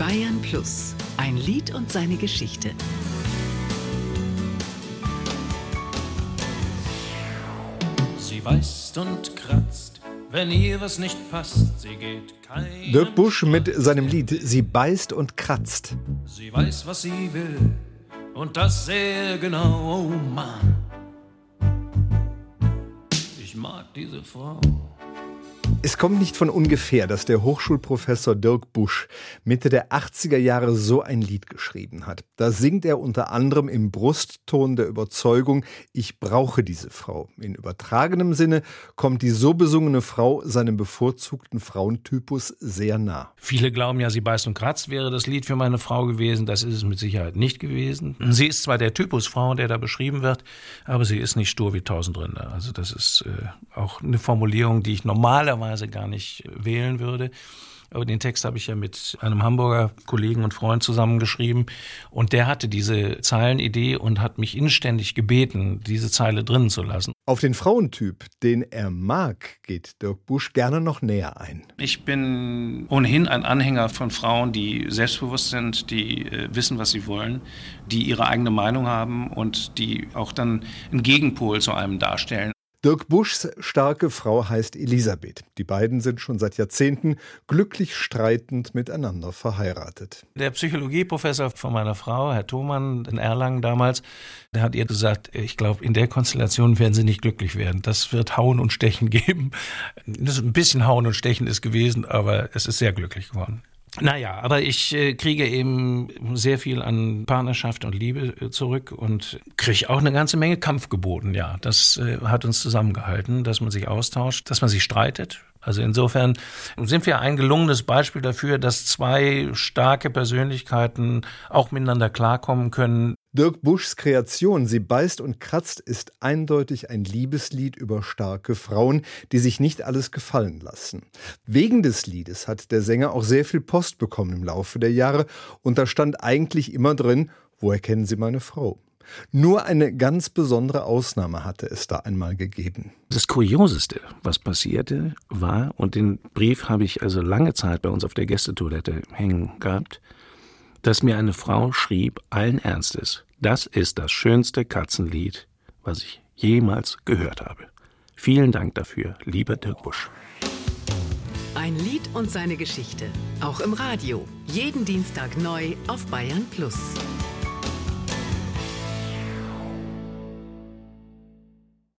Bayern Plus. Ein Lied und seine Geschichte. Sie beißt und kratzt, wenn ihr was nicht passt. Sie geht kein. Dirk Busch mit seinem Lied Sie beißt und kratzt. Sie weiß, was sie will. Und das sehr genau, oh Mann. Ich mag diese Frau. Es kommt nicht von ungefähr, dass der Hochschulprofessor Dirk Busch Mitte der 80er Jahre so ein Lied geschrieben hat. Da singt er unter anderem im Brustton der Überzeugung, ich brauche diese Frau. In übertragenem Sinne kommt die so besungene Frau seinem bevorzugten Frauentypus sehr nah. Viele glauben ja, sie beißt und kratzt wäre das Lied für meine Frau gewesen. Das ist es mit Sicherheit nicht gewesen. Sie ist zwar der Typus Frau, der da beschrieben wird, aber sie ist nicht stur wie tausend Rinder. Also das ist äh, auch eine Formulierung, die ich normalerweise normalerweise gar nicht wählen würde. Aber den Text habe ich ja mit einem Hamburger Kollegen und Freund zusammengeschrieben. Und der hatte diese Zeilenidee und hat mich inständig gebeten, diese Zeile drinnen zu lassen. Auf den Frauentyp, den er mag, geht Dirk Busch gerne noch näher ein. Ich bin ohnehin ein Anhänger von Frauen, die selbstbewusst sind, die äh, wissen, was sie wollen, die ihre eigene Meinung haben und die auch dann einen Gegenpol zu einem darstellen. Dirk Buschs starke Frau heißt Elisabeth. Die beiden sind schon seit Jahrzehnten glücklich streitend miteinander verheiratet. Der Psychologieprofessor von meiner Frau, Herr Thomann in Erlangen damals, der hat ihr gesagt, ich glaube, in der Konstellation werden sie nicht glücklich werden. Das wird Hauen und Stechen geben. Ein bisschen Hauen und Stechen ist gewesen, aber es ist sehr glücklich geworden. Naja, aber ich äh, kriege eben sehr viel an Partnerschaft und Liebe äh, zurück und kriege auch eine ganze Menge Kampf geboten, ja. Das äh, hat uns zusammengehalten, dass man sich austauscht, dass man sich streitet. Also insofern sind wir ein gelungenes Beispiel dafür, dass zwei starke Persönlichkeiten auch miteinander klarkommen können, Dirk Buschs Kreation Sie beißt und kratzt ist eindeutig ein Liebeslied über starke Frauen, die sich nicht alles gefallen lassen. Wegen des Liedes hat der Sänger auch sehr viel Post bekommen im Laufe der Jahre und da stand eigentlich immer drin, woher kennen Sie meine Frau? Nur eine ganz besondere Ausnahme hatte es da einmal gegeben. Das Kurioseste, was passierte, war, und den Brief habe ich also lange Zeit bei uns auf der Gästetoilette hängen gehabt, dass mir eine Frau schrieb, allen Ernstes, das ist das schönste Katzenlied, was ich jemals gehört habe. Vielen Dank dafür, lieber Dirk Busch. Ein Lied und seine Geschichte, auch im Radio, jeden Dienstag neu auf Bayern Plus.